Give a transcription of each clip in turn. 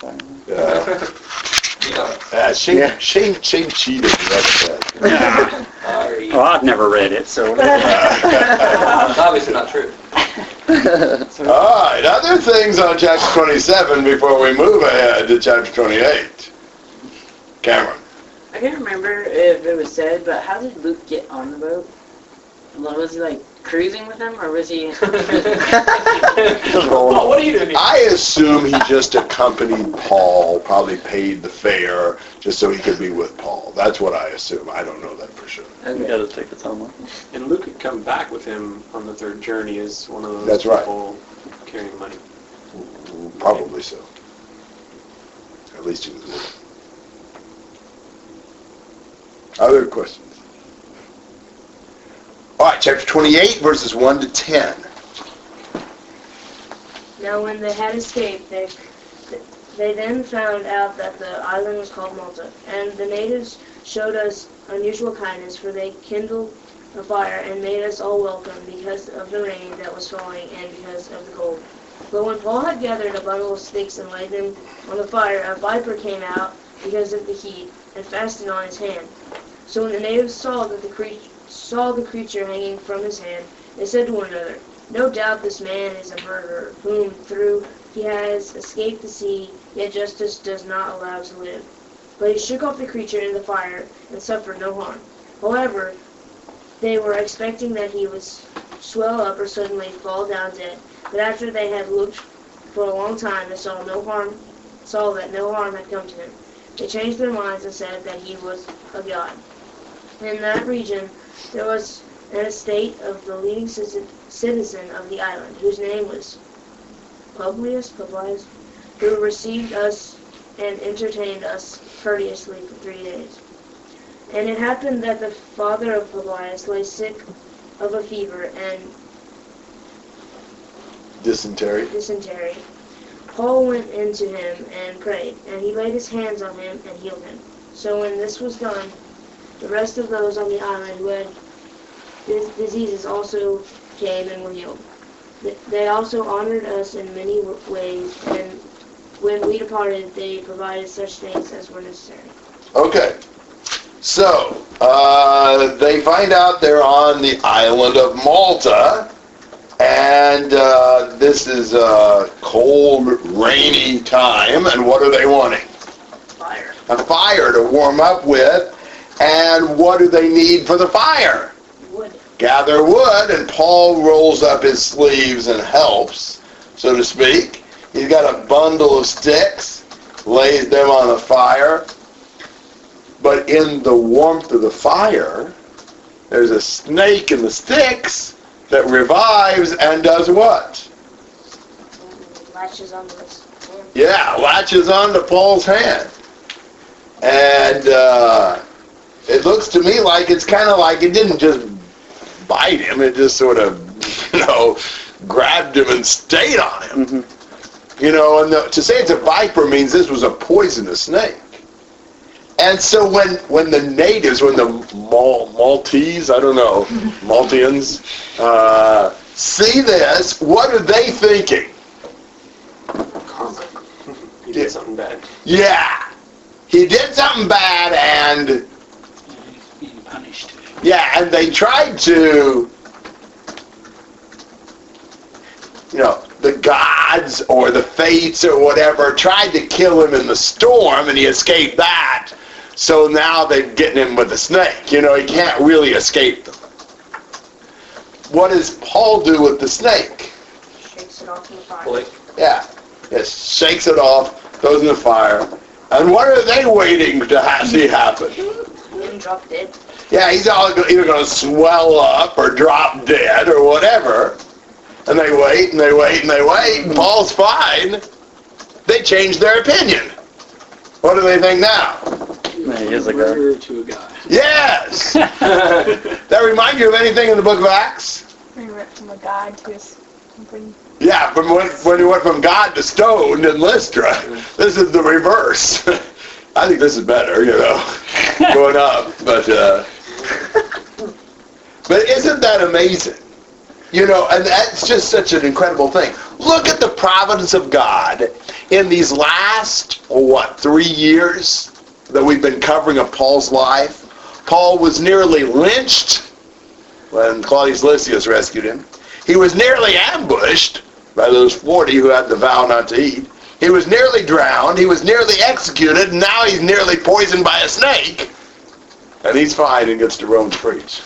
Uh, uh, Shane, Yeah. Shane, Shane cheated. That's Yeah. Sorry. Well, I've never read it, so. It's obviously not true. All right, other things on chapter 27 before we move ahead to chapter 28. Cameron. I can't remember if it was said, but how did Luke get on the boat? Well, Was he like cruising with him, or was he? oh, what are you doing here? I assume he just accompanied Paul, probably paid the fare just so he could be with Paul. That's what I assume. I don't know that for sure. You okay. gotta take the time off. And Luke had come back with him on the third journey as one of those That's right. people carrying money. Probably so. At least he was with him. Other questions? All right, chapter 28, verses 1 to 10. Now when they had escaped, they, they then found out that the island was called Malta. And the natives showed us unusual kindness, for they kindled a fire and made us all welcome because of the rain that was falling and because of the cold. But when Paul had gathered a bundle of sticks and laid them on the fire, a viper came out because of the heat and fastened on his hand. So when the natives saw that the creature saw the creature hanging from his hand, they said to one another, no doubt this man is a murderer, whom through he has escaped the sea, yet justice does not allow to live. But he shook off the creature in the fire and suffered no harm. However, they were expecting that he would swell up or suddenly fall down dead. But after they had looked for a long time, and saw no harm, saw that no harm had come to him. They changed their minds and said that he was a god. In that region, there was an estate of the leading citizen of the island, whose name was Publius, Publius, who received us and entertained us courteously for three days. And it happened that the father of Publius lay sick of a fever and Dysentery. dysentery. Paul went into him and prayed, and he laid his hands on him and healed him. So when this was done, the rest of those on the island who had dis- diseases also came and were healed. They also honored us in many ways, and when we departed, they provided such things as were necessary. Okay. So, uh, they find out they're on the island of Malta, and uh, this is a cold, rainy time, and what are they wanting? Fire. A fire to warm up with, and what do they need for the fire? Wood. Gather wood, and Paul rolls up his sleeves and helps, so to speak. He's got a bundle of sticks, lays them on the fire, but in the warmth of the fire, there's a snake in the sticks that revives and does what? Latches hand. Yeah, latches onto Paul's hand. And uh, it looks to me like it's kind of like it didn't just bite him, it just sort of, you know, grabbed him and stayed on him. Mm-hmm. You know, and the, to say it's a viper means this was a poisonous snake. And so when when the natives, when the Mal- Maltese, I don't know, Maltians, uh, see this, what are they thinking? Karma. he did something bad. Yeah, he did something bad, and. Yeah, and they tried to, you know, the gods or the fates or whatever tried to kill him in the storm, and he escaped that. So now they're getting him with the snake. You know, he can't really escape them. What does Paul do with the snake? Shakes it off in the fire. Yeah, just shakes it off, throws it in the fire. And what are they waiting to ha- see happen? And dropped it. Yeah, he's all either going to swell up or drop dead or whatever. And they wait and they wait and they wait. And Paul's fine. They change their opinion. What do they think now? Yeah, he is a guy. To a guy. Yes! that remind you of anything in the book of Acts? He went from a god to a something. Yeah, from when, when he went from God to stoned in Lystra. This is the reverse. I think this is better, you know, going up. But uh, but isn't that amazing? You know, and that's just such an incredible thing. Look at the providence of God. in these last, oh, what, three years that we've been covering of Paul's life, Paul was nearly lynched when Claudius Lysias rescued him. He was nearly ambushed by those 40 who had the vow not to eat. He was nearly drowned. He was nearly executed. And now he's nearly poisoned by a snake. And he's fine and gets to Rome to preach.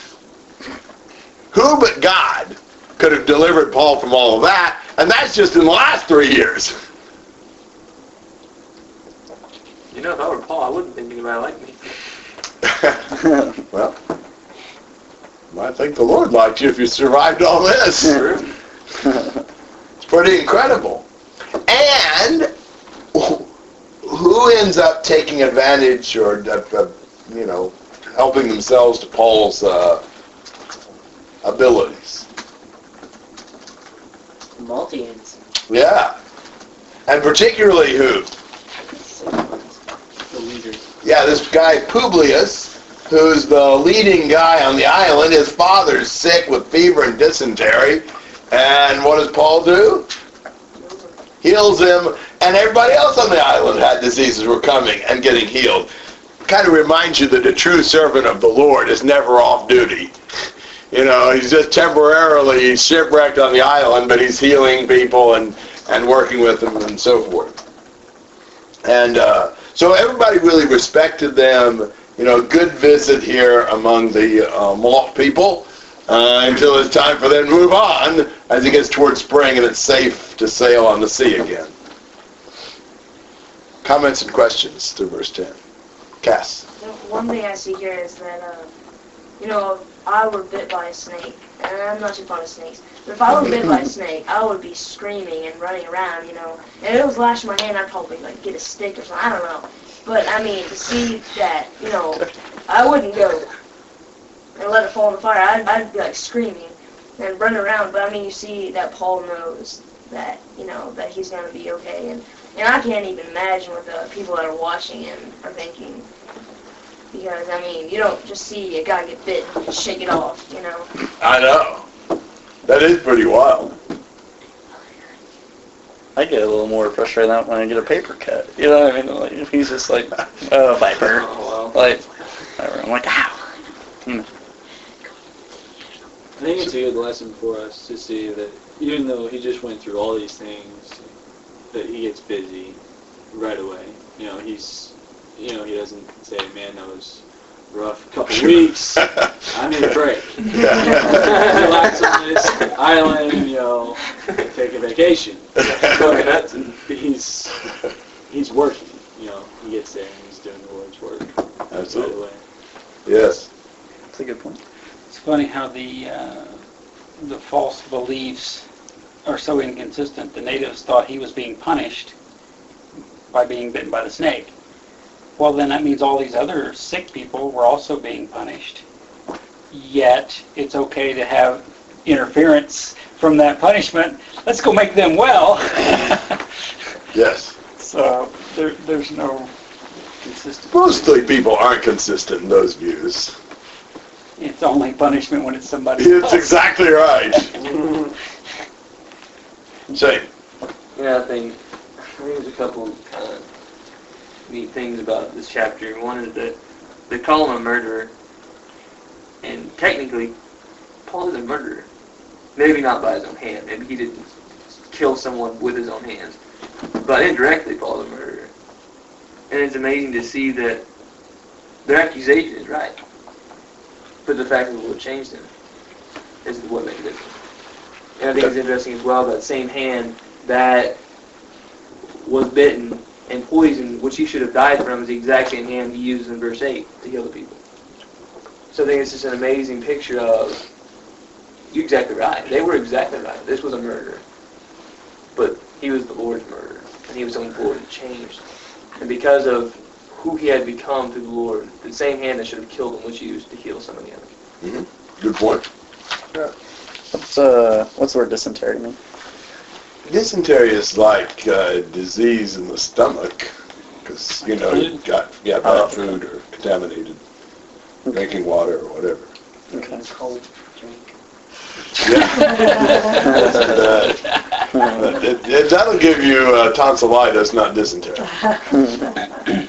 Who but God could have delivered Paul from all of that? And that's just in the last three years. You know, if I were Paul, I wouldn't think anybody liked me. well, I think the Lord liked you if you survived all this. It's pretty incredible. And who ends up taking advantage or, uh, uh, you know, helping themselves to Paul's uh, abilities? Multi-ins. Yeah. And particularly who? The leaders. Yeah, this guy Publius, who's the leading guy on the island. His father's sick with fever and dysentery. And what does Paul do? Heals him, and everybody else on the island had diseases were coming and getting healed. Kind of reminds you that a true servant of the Lord is never off duty. You know, he's just temporarily shipwrecked on the island, but he's healing people and, and working with them and so forth. And uh, so everybody really respected them. You know, good visit here among the uh, people uh, until it's time for them to move on as it gets towards spring and it's safe to sail on the sea again. Comments and questions to verse 10. Cass. One thing I see here is that, uh, you know, I were bit by a snake, and I'm not too fond of snakes, but if I were bit by a snake, I would be screaming and running around, you know. And it was lashing my hand, I'd probably, like, get a stick or something, I don't know. But, I mean, to see that, you know, I wouldn't go and let it fall in the fire. I'd, I'd be, like, screaming and running around. But, I mean, you see that Paul knows that, you know, that he's going to be okay. And, and I can't even imagine what the people that are watching him are thinking. Because, I mean, you don't just see a guy get bit and shake it off, you know. I know. That is pretty wild. I get a little more frustrated out when I get a paper cut. You know what I mean? Like, if he's just like, oh, viper. Oh, well. Like, whatever. I'm like, ow. Hmm. I think it's a good lesson for us to see that even though he just went through all these things, that he gets busy right away. You know, he's, you know, he doesn't say, man, that was a rough couple weeks. I need a break. Relax on this island, you know, take a vacation. But he's, he's working, you know, he gets there and he's doing the Lord's work right Absolutely. away. Yes. That's a good point. It's funny how the uh, the false beliefs are so inconsistent. The natives thought he was being punished by being bitten by the snake. Well, then that means all these other sick people were also being punished. Yet it's okay to have interference from that punishment. Let's go make them well. Yes. so there, there's no consistency. Mostly people aren't consistent in those views. It's only punishment when it's somebody It's else. exactly right. Shane. Yeah, I think, I think there's a couple uh, neat things about this chapter. One is that they call him a murderer, and technically, Paul is a murderer. Maybe not by his own hand. Maybe he didn't kill someone with his own hands. But indirectly, Paul's a murderer. And it's amazing to see that their accusation is right. But the fact that the Lord changed him is what makes it different. And I think it's interesting as well that same hand that was bitten and poisoned, which he should have died from, is the exact same hand he uses in verse 8 to heal the people. So I think it's just an amazing picture of, you're exactly right. They were exactly right. This was a murder. But he was the Lord's murderer, and he was the one the Lord had changed. And because of who he had become through the Lord, the same hand that should have killed him was used to heal some of the others. Mm-hmm. Good point. What's, uh, what's the word dysentery mean? Dysentery is like uh, disease in the stomach because, you know, you got, got bad food or contaminated drinking water or whatever. Okay. Cold drink. Yeah. And, uh, it, it, that'll give you uh, tonsillitis, not dysentery.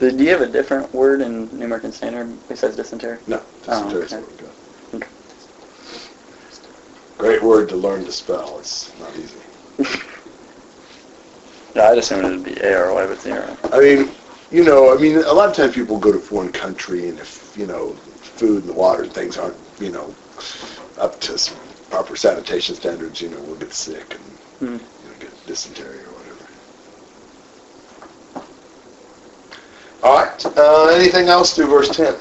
Do you have a different word in New American Standard besides dysentery? No, Oh, dysentery's okay. what we got. Okay. Great word to learn to spell. It's not easy. Yeah, I'd assume it'd be A-R-Y, but it's I mean, you know, I mean, a lot of times people go to foreign country, and if you know, food and the water and things aren't, you know, up to some proper sanitation standards, you know, we'll get sick and Hmm. you know, get dysentery or whatever. All right. Uh, anything else through verse ten? All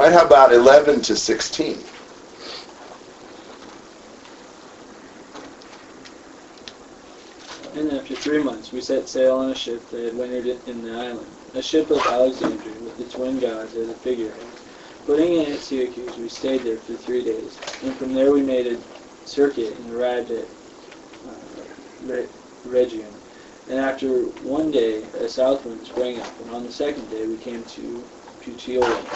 right. How about eleven to sixteen? And after three months, we set sail on a ship that had wintered in the island, a ship of Alexandria with the twin gods as a figurehead. Putting in at Syracuse, we stayed there for three days, and from there we made a circuit and arrived at uh, Re- Rhegium. And after one day, a south wind sprang up, and on the second day we came to Puteoli.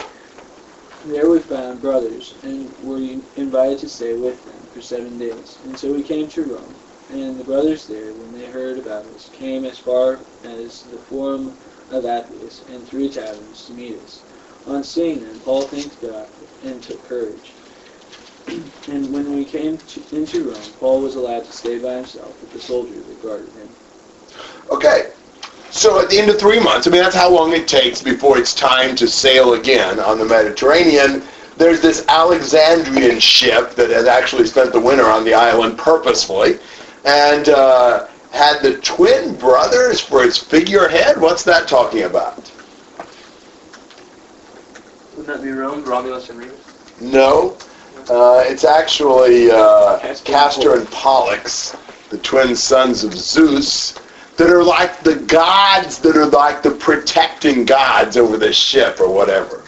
There we found brothers, and were invited to stay with them for seven days. And so we came to Rome. And the brothers there, when they heard about us, came as far as the Forum of Appius and three taverns to meet us. On seeing them, Paul thanked God and took courage. and when we came to, into Rome, Paul was allowed to stay by himself with the soldier that guarded him. Okay. So at the end of three months, I mean, that's how long it takes before it's time to sail again on the Mediterranean. There's this Alexandrian ship that has actually spent the winter on the island purposefully and uh, had the twin brothers for its figurehead. What's that talking about? Wouldn't that be Rome, Romulus and Remus? No. Uh, it's actually uh, Castor and Pollux, the twin sons of Zeus, that are like the gods that are like the protecting gods over the ship or whatever.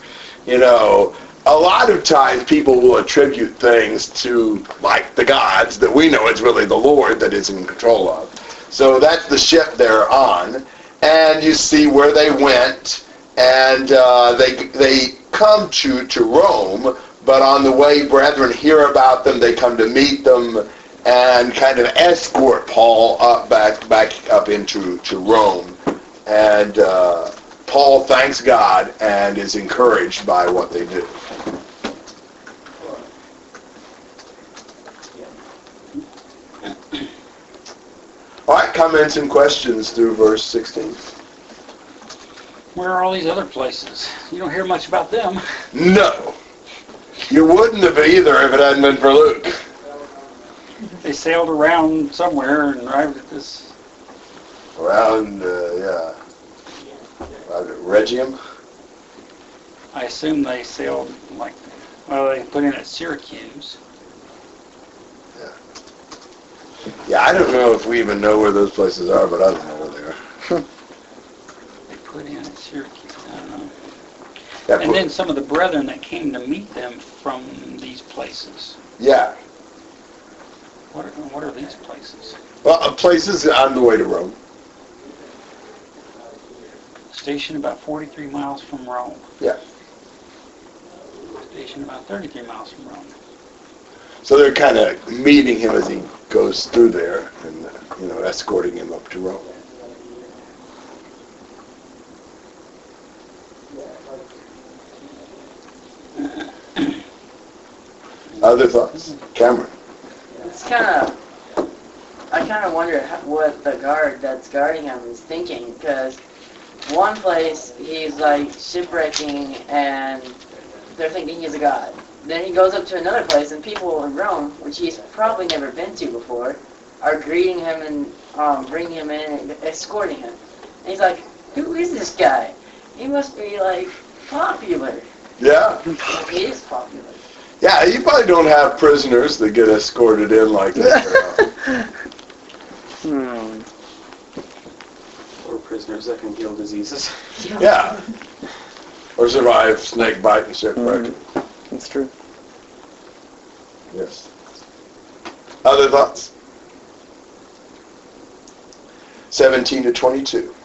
You know, a lot of times people will attribute things to like the gods that we know it's really the Lord that is in control of. So that's the ship they're on, and you see where they went, and uh, they they come to to Rome, but on the way, brethren hear about them. They come to meet them and kind of escort Paul up back back up into to Rome, and uh, Paul thanks God and is encouraged by what they do. All right, comments and questions through verse 16. Where are all these other places? You don't hear much about them. No. You wouldn't have either if it hadn't been for Luke. They sailed around somewhere and arrived at this. Around, uh, yeah. Around at Rhegium. I assume they sailed like, well, they put in at Syracuse. Yeah, I don't know if we even know where those places are, but I don't know where they are. They put in at Syracuse. I don't know. Yeah, And then some of the brethren that came to meet them from these places. yeah. What are, what are these places? Well, uh, places on the way to Rome. Station about 43 miles from Rome. Yeah. Station about 33 miles from Rome. So they're kind of meeting him as he goes through there and, uh, you know, escorting him up to Rome. Other thoughts? Cameron? Kind of, I kind of wonder what the guard that's guarding him is thinking, because one place he's like shipwrecking and they're thinking he's a god. Then he goes up to another place and people in Rome, which he's probably never been to before, are greeting him and um, bringing him in and escorting him. And he's like, who is this guy? He must be like popular. Yeah. He is popular. Yeah, you probably don't have prisoners that get escorted in like that. Hmm. Or prisoners that can heal diseases. yeah. Or survive snake bite and shipwreck. That's true. Yes. Other thoughts? 17 to 22.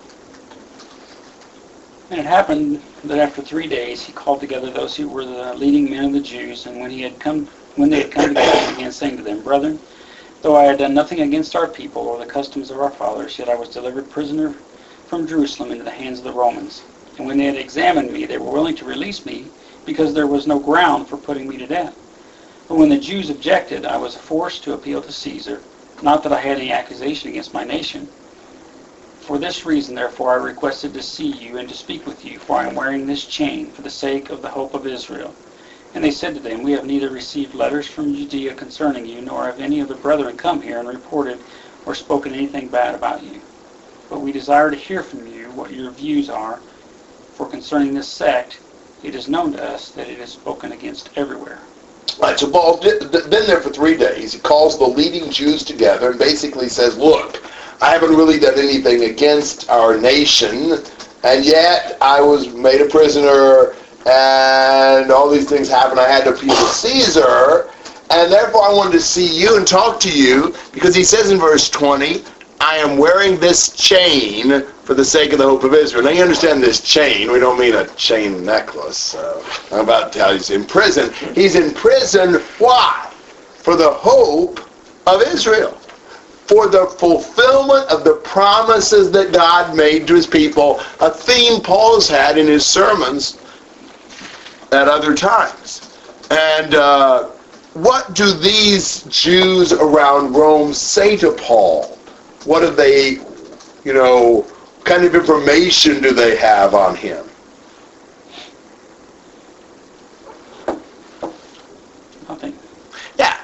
And it happened that after three days he called together those who were the leading men of the Jews, and when he had come when they had come together, he began saying to them, Brethren, though I had done nothing against our people or the customs of our fathers, yet I was delivered prisoner from Jerusalem into the hands of the Romans. And when they had examined me, they were willing to release me, because there was no ground for putting me to death. But when the Jews objected, I was forced to appeal to Caesar, not that I had any accusation against my nation. For this reason, therefore, I requested to see you and to speak with you, for I am wearing this chain for the sake of the hope of Israel. And they said to them, We have neither received letters from Judea concerning you, nor have any of the brethren come here and reported or spoken anything bad about you. But we desire to hear from you what your views are, for concerning this sect, it is known to us that it is spoken against everywhere. All right, so Paul's been there for three days. He calls the leading Jews together and basically says, look, I haven't really done anything against our nation, and yet I was made a prisoner, and all these things happened. I had to appeal to Caesar, and therefore I wanted to see you and talk to you, because he says in verse 20, I am wearing this chain for the sake of the hope of Israel. Now you understand this chain. We don't mean a chain necklace. Uh, I'm about to tell you he's in prison. He's in prison. Why? For the hope of Israel. For the fulfillment of the promises that God made to his people. A theme Paul's had in his sermons at other times. And uh, what do these Jews around Rome say to Paul? What do they, you know, kind of information do they have on him? Nothing. Yeah.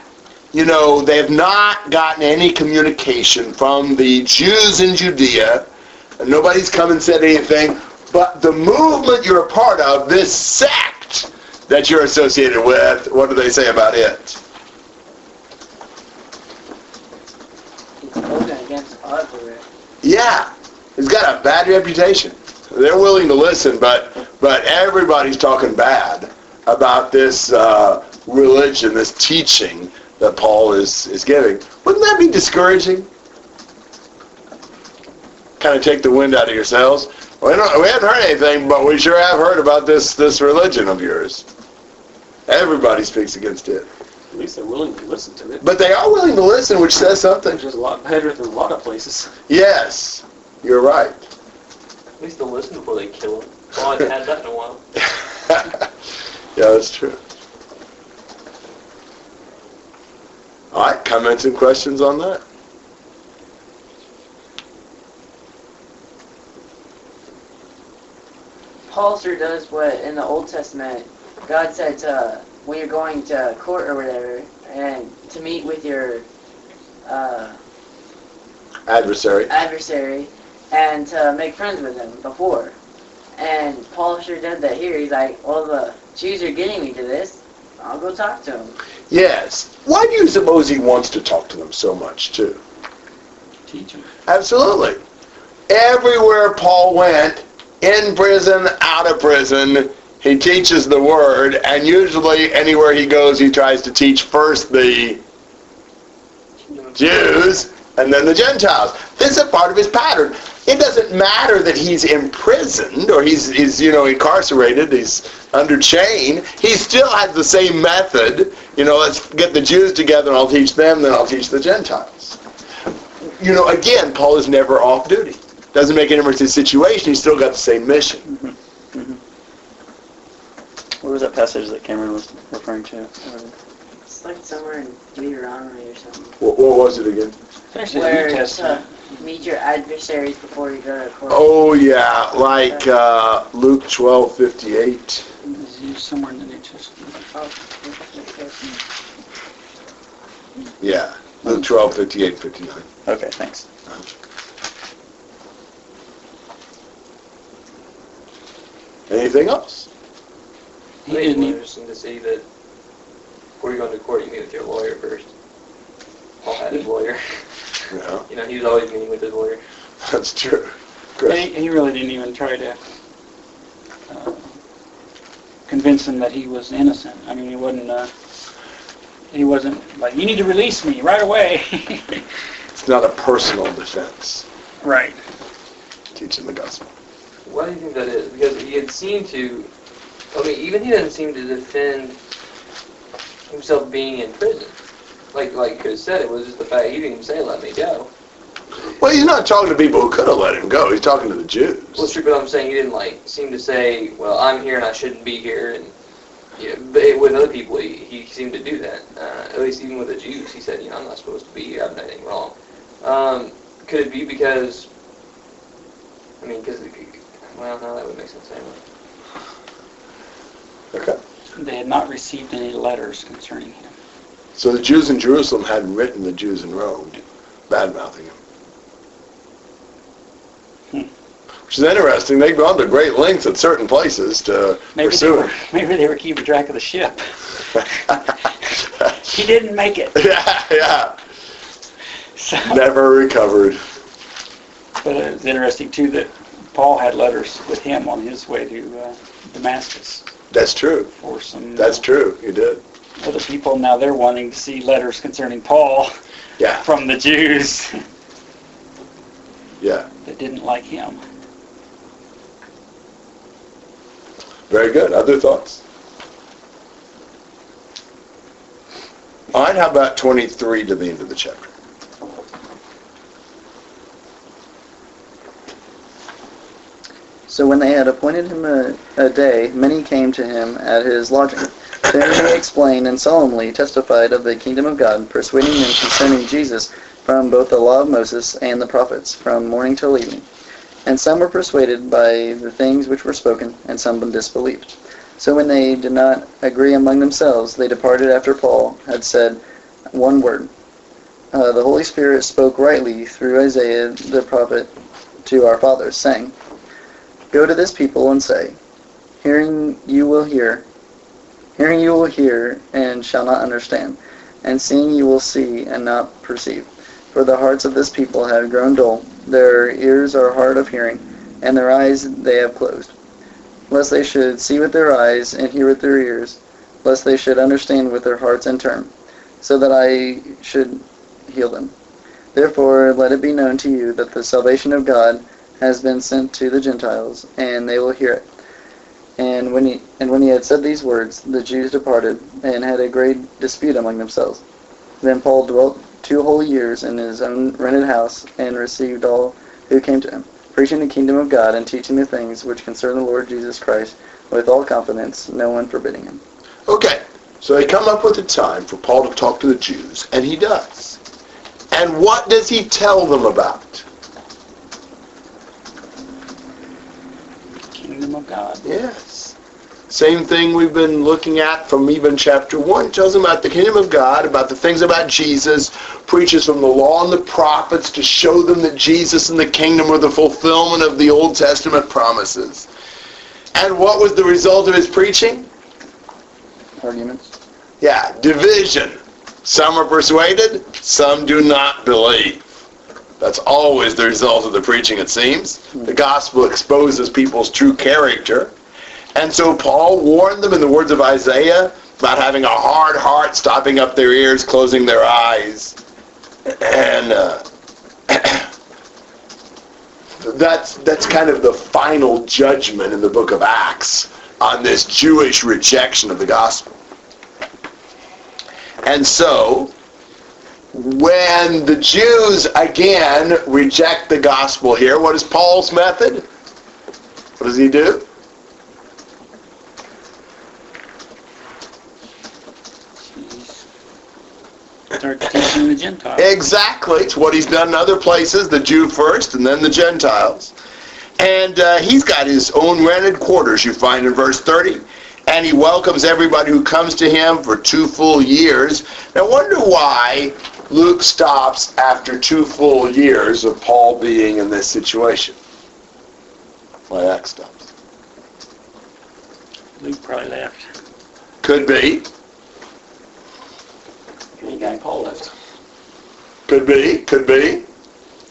You know, they have not gotten any communication from the Jews in Judea, and nobody's come and said anything, but the movement you're a part of, this sect that you're associated with, what do they say about it? Yeah, it's got a bad reputation. They're willing to listen, but but everybody's talking bad about this uh, religion, this teaching that Paul is is giving. Wouldn't that be discouraging? Kind of take the wind out of your sails. We, don't, we haven't heard anything, but we sure have heard about this this religion of yours. Everybody speaks against it, At least they're willing to listen to it, but they are willing to listen, which says something. which is a lot better than a lot of places. Yes, you're right. At least they'll listen before they kill them. Well, I haven't had that in a while. yeah, that's true. All right, comments and questions on that? Paul sure does what in the Old Testament God said to when you're going to court or whatever, and to meet with your uh, Adversary. adversary and to make friends with him before. And Paul sure did that here. He's like, well, the Jews are getting me to this. I'll go talk to them. Yes. Why do you suppose he wants to talk to them so much, too? Teacher. Absolutely. Everywhere Paul went, in prison, out of prison, he teaches the word, and usually anywhere he goes, he tries to teach first the Jews and then the Gentiles. This is a part of his pattern. It doesn't matter that he's imprisoned or he's, he's you know incarcerated, he's under chain. He still has the same method. You know, let's get the Jews together and I'll teach them, then I'll teach the Gentiles. You know, again, Paul is never off duty. Doesn't make any difference in the situation, he's still got the same mission. Mm-hmm. Mm-hmm. What was that passage that Cameron was referring to? It's like somewhere in Deuteronomy or something. What, what was it again? Where uh, meet your adversaries before you go to court. Oh, yeah, like uh, Luke 12, 58 used somewhere in the New Testament. Yeah, Luke 12, 58, 59. Okay, thanks. Anything else? He didn't interesting to see that before you go into court, you meet with your lawyer first. Paul had his lawyer. Yeah. you know, he was always meeting with his lawyer. That's true. And he, he really didn't even try to convince him that he was innocent. I mean, he wasn't, uh, he wasn't like, you need to release me right away. It's not a personal defense. right. Teaching the gospel. Why do you think that is? Because he had seemed to, I mean, even he doesn't seem to defend himself being in prison. Like like Chris said, it was just the fact he didn't even say let me go. Well, he's not talking to people who could have let him go. He's talking to the Jews. Well, it's true, but I'm saying he didn't like seem to say, well, I'm here and I shouldn't be here, and you know, but with other people, he, he seemed to do that. Uh, at least even with the Jews, he said, you know, I'm not supposed to be here. I've done anything wrong. Um, could it be because? I mean, because well, no, that would make sense anyway. Okay. They had not received any letters concerning him. So the Jews in Jerusalem hadn't written the Jews in Rome, bad-mouthing him. Which is interesting. They've gone to great lengths at certain places to Maybe they pursue were, him. maybe they were keeping track of the ship. He didn't make it. yeah, yeah. So, Never recovered. but it's interesting too that Paul had letters with him on his way to uh, Damascus That's true. for some That's uh, true. He did. other people. Now they're wanting to see letters concerning Paul Yeah, from the Jews yeah. That didn't like him. Very good. Other thoughts? All right, how about 23 to the end of the chapter? So when they had appointed him a, a day, many came to him at his lodging. To whom he explained and solemnly testified of the kingdom of God, persuading them concerning Jesus from both the law of Moses and the prophets, from morning till evening. And some were persuaded by the things which were spoken, and some disbelieved. So when they did not agree among themselves, they departed after Paul had said one word. Uh, the Holy Spirit spoke rightly through Isaiah the prophet to our fathers, saying, Go to this people and say, Hearing you will hear, hearing you will hear and shall not understand, and seeing you will see and not perceive. For the hearts of this people have grown dull, their ears are hard of hearing, and their eyes they have closed. Lest they should see with their eyes and hear with their ears, lest they should understand with their hearts and turn, so that I should heal them. Therefore let it be known to you that the salvation of God has been sent to the Gentiles, and they will hear it. And when he and when he had said these words, the Jews departed, and had a great dispute among themselves. Then Paul dwelt two whole years in his own rented house, and received all who came to him, preaching the kingdom of God and teaching the things which concern the Lord Jesus Christ with all confidence, no one forbidding him. Okay, so they come up with a time for Paul to talk to the Jews, and he does. And what does he tell them about? Kingdom of God. Yes. Same thing we've been looking at from even chapter 1. It tells them about the kingdom of God, about the things about Jesus, preaches from the law and the prophets to show them that Jesus and the kingdom were the fulfillment of the Old Testament promises. And what was the result of his preaching? Arguments? Yeah, division. Some are persuaded, some do not believe. That's always the result of the preaching, it seems. The gospel exposes people's true character. And so Paul warned them in the words of Isaiah about having a hard heart, stopping up their ears, closing their eyes. And uh, that's, that's kind of the final judgment in the book of Acts on this Jewish rejection of the gospel. And so, when the Jews again reject the gospel here, what is Paul's method? What does he do? Start teaching the Gentiles. Exactly. It's what he's done in other places, the Jew first and then the Gentiles. And uh, he's got his own rented quarters, you find in verse 30. And he welcomes everybody who comes to him for two full years. Now, I wonder why Luke stops after two full years of Paul being in this situation. Why Acts stops. Luke probably left. Could be. The guy Paul left. Could be. Could be.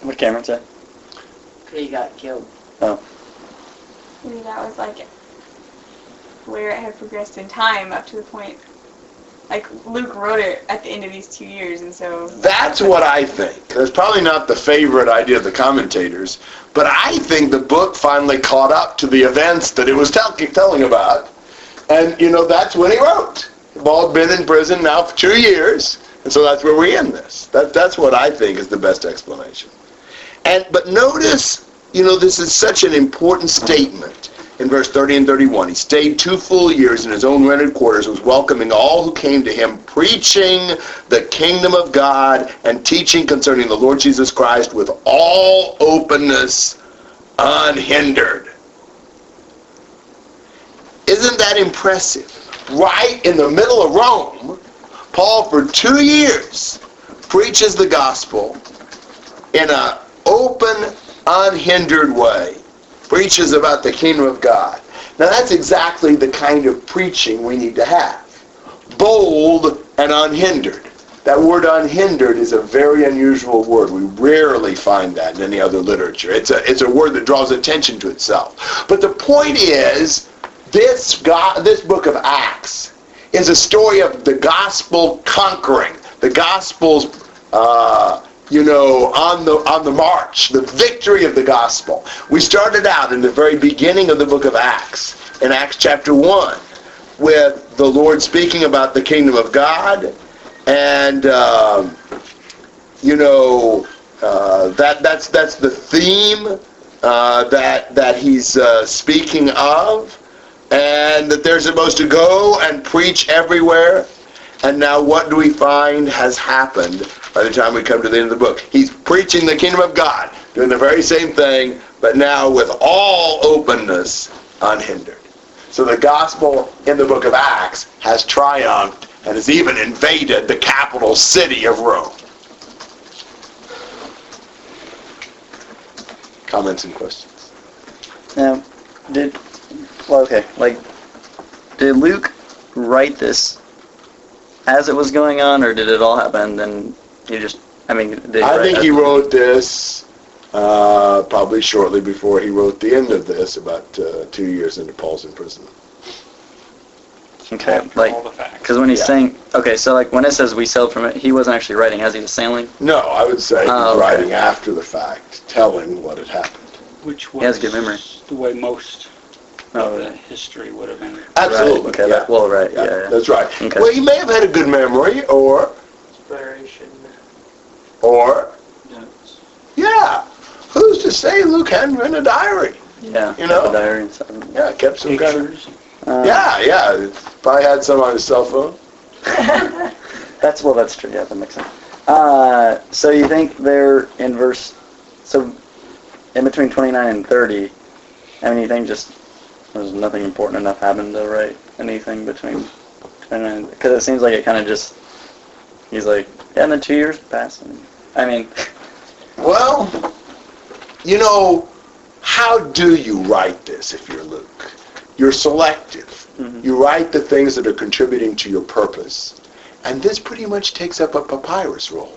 What Cameron say? He got killed. Oh. Maybe that was like where it had progressed in time up to the point. Like Luke wrote it at the end of these two years, and so That's what I think. That's probably not the favorite idea of the commentators, but I think the book finally caught up to the events that it was tell- telling about. And, you know, that's when he wrote. Paul's been in prison now for two years, and so that's where we end this. That, that's what I think is the best explanation. And but notice, you know, this is such an important statement in verse 30 and 31. He stayed two full years in his own rented quarters, was welcoming all who came to him, preaching the kingdom of God and teaching concerning the Lord Jesus Christ with all openness, unhindered. Isn't that impressive? Right in the middle of Rome, Paul for two years preaches the gospel in an open, unhindered way. Preaches about the kingdom of God. Now that's exactly the kind of preaching we need to have. Bold and unhindered. That word unhindered is a very unusual word. We rarely find that in any other literature. It's a, it's a word that draws attention to itself. But the point is, this, God, this book of Acts is a story of the gospel conquering, the gospel's, uh, you know, on the on the march, the victory of the gospel. We started out in the very beginning of the book of Acts, in Acts chapter one, with the Lord speaking about the kingdom of God, and um, you know uh, that that's that's the theme uh, that that he's uh, speaking of and that they're supposed to go and preach everywhere. And now what do we find has happened by the time we come to the end of the book? He's preaching the kingdom of God, doing the very same thing, but now with all openness, unhindered. So the gospel in the book of Acts has triumphed and has even invaded the capital city of Rome. Comments and questions? Now, did well, okay, like, did Luke write this as it was going on, or did it all happen and he just? I mean, did he I write think as- he wrote this uh, probably shortly before he wrote the end of this, about uh, two years into Paul's imprisonment. Okay, After like, all the facts. because when he's Yeah. saying, okay, so like when it says we sailed from it, he wasn't actually writing as he was sailing. No, I would say he's Oh, okay. writing after the fact, telling what had happened. Which was He has good memory. the way most Oh, of the right. history would have been. Absolutely. Right, okay, yeah. that, well, right, yeah, yeah, yeah. that's right. Okay. Well, he may have had a good memory, or, Inspiration. or, Notes. yeah, who's to say Luke hadn't written a diary? Yeah, You know? the diary and stuff. Yeah, kept some. Pictures. Uh, Yeah, yeah, probably had some on his cell phone. That's well, that's true. Yeah, that makes sense. Uh, so you think they're in verse, so in between 29 and 30. I mean, you think just there's nothing important enough happened to write anything between 29 because it seems like it kind of just he's like yeah, and then two years pass. And, I mean, Well, you know, how do you write this if you're Luke? You're selective. Mhm. You write the things that are contributing to your purpose. And this pretty much takes up a papyrus roll.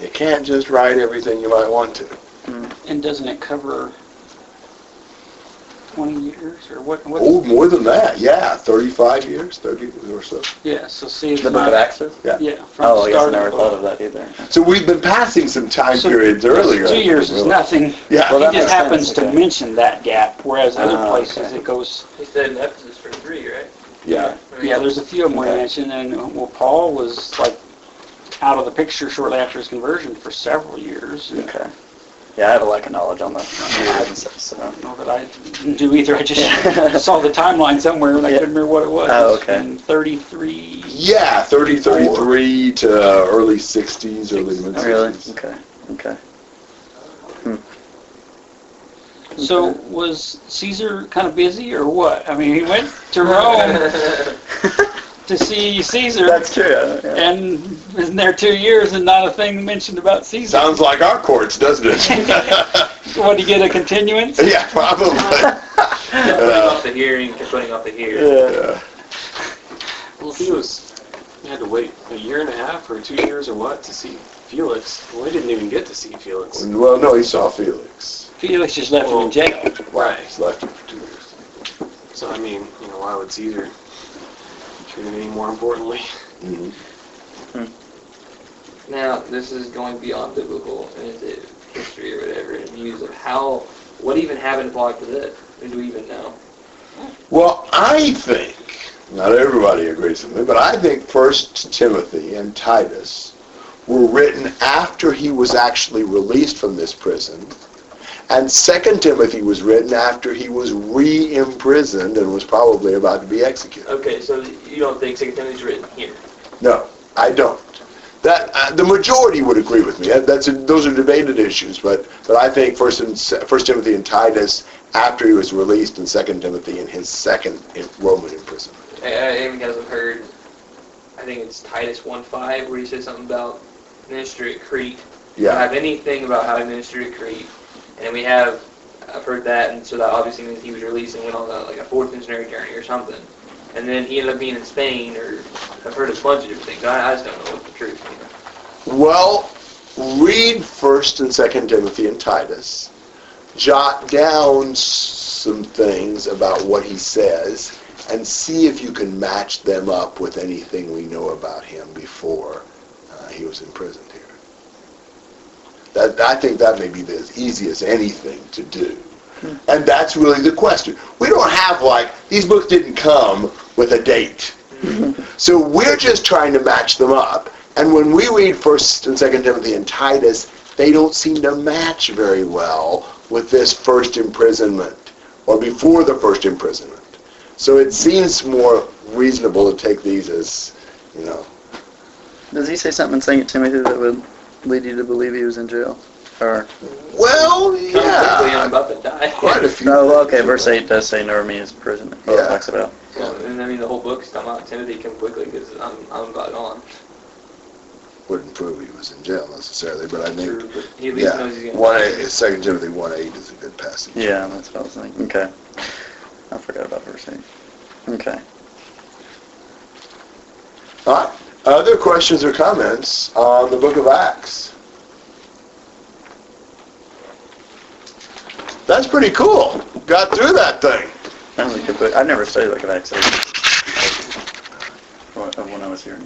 You can't just write everything you might want to. And doesn't it cover 20 years or what? what Oh, more than that. Yeah, 35 years, 30 or so. Yeah, so see it's the Book not, of Acts. does? Yeah. Yeah, from Oh, I guess I start never thought of that either. So we've been passing some time So periods earlier. Two years is nothing. Yeah. Well, that he makes just happens sense, to okay. mention that gap, whereas other Ah, places okay. it goes. He said in Ephesus for three, right? Yeah. Yeah, there's a few of them we Okay. mentioned, and uh, well, Paul was like out of the picture shortly after his conversion for several years. and Okay. Yeah, I have a lack of knowledge on the years stuff. So. I don't know that I didn't do either. I just saw the timeline somewhere and I Yeah. couldn't remember what it was. Oh, okay. And 33. Yeah, 30, 33 to early 60s, early mid 60s. Oh, really? Okay. Okay. Hmm. So was Caesar kind of busy or what? I mean, he went to Rome to see Caesar That's true. Yeah. yeah. and was there two years and not a thing mentioned about Caesar. Sounds like our courts, doesn't it? What, to get a continuance? yeah, probably. Kept putting off uh, the hearing, kept putting off the hearing. Yeah. Well, if he was, he had to wait a year and a half or two years or what to see Felix. Well, he didn't even get to see Felix. Well, no, he saw Felix. Felix just left him in jail. Right. He's left him for two years. So I mean, you know, why would Caesar treat him any more importantly? Mhm. Now, this is going beyond biblical and into history or whatever, and views of how, what even happened to Paul after this? Or do we even know? Well, I think Not everybody agrees with me, but I think First Timothy and Titus were written after he was actually released from this prison, and Second Timothy was written after he was re-imprisoned and was probably about to be executed. Okay, so you don't think Second Timothy's written here? No, I don't. That uh, the majority would agree with me. That, that's those are debated issues, but but I think First and First Timothy and Titus after he was released, and Second Timothy in his second in Roman imprisonment. I, I, have heard, I think it's Titus 1.5 where he says something about ministry at Crete. Yeah, have anything about how he ministered at Crete. And we have, I've heard that, and so that obviously means he was released and went on a, like a fourth missionary journey or something. And then he ended up being in Spain, or I've heard a bunch of different things. I, I just don't know what the truth is. Well, read First and Second Timothy and Titus. Jot down some things about what he says, and see if you can match them up with anything we know about him before uh, he was in here. That I think that may be the as easy as anything to do. Hmm. And that's really the question. We don't have like these books didn't come with a date. Hmm. So we're just trying to match them up. And when we read First and Second Timothy and Titus, they don't seem to match very well with this first imprisonment or before the first imprisonment. So it seems more reasonable to take these as, you know, Does he say something in Second Timothy that would lead you to believe he was in jail? Or well, Come quickly, I'm yeah, about to die. quite a few. no? well, Okay, verse eight does say nor me is prison. Well, it Yeah. talks about. Well, and I mean, the whole book's talking about Timothy come quickly because I'm, I'm about gone. Wouldn't prove he was in jail necessarily, but I think True, but he at least knows he's yeah, gonna one eight, Second Timothy one eight is a good passage. Yeah, that's what I was thinking. Okay, I forgot about verse eight. Okay. All right. Other questions or comments on the Book of Acts? That's pretty cool. Got through that thing. I never studied like an Acts. When I was here.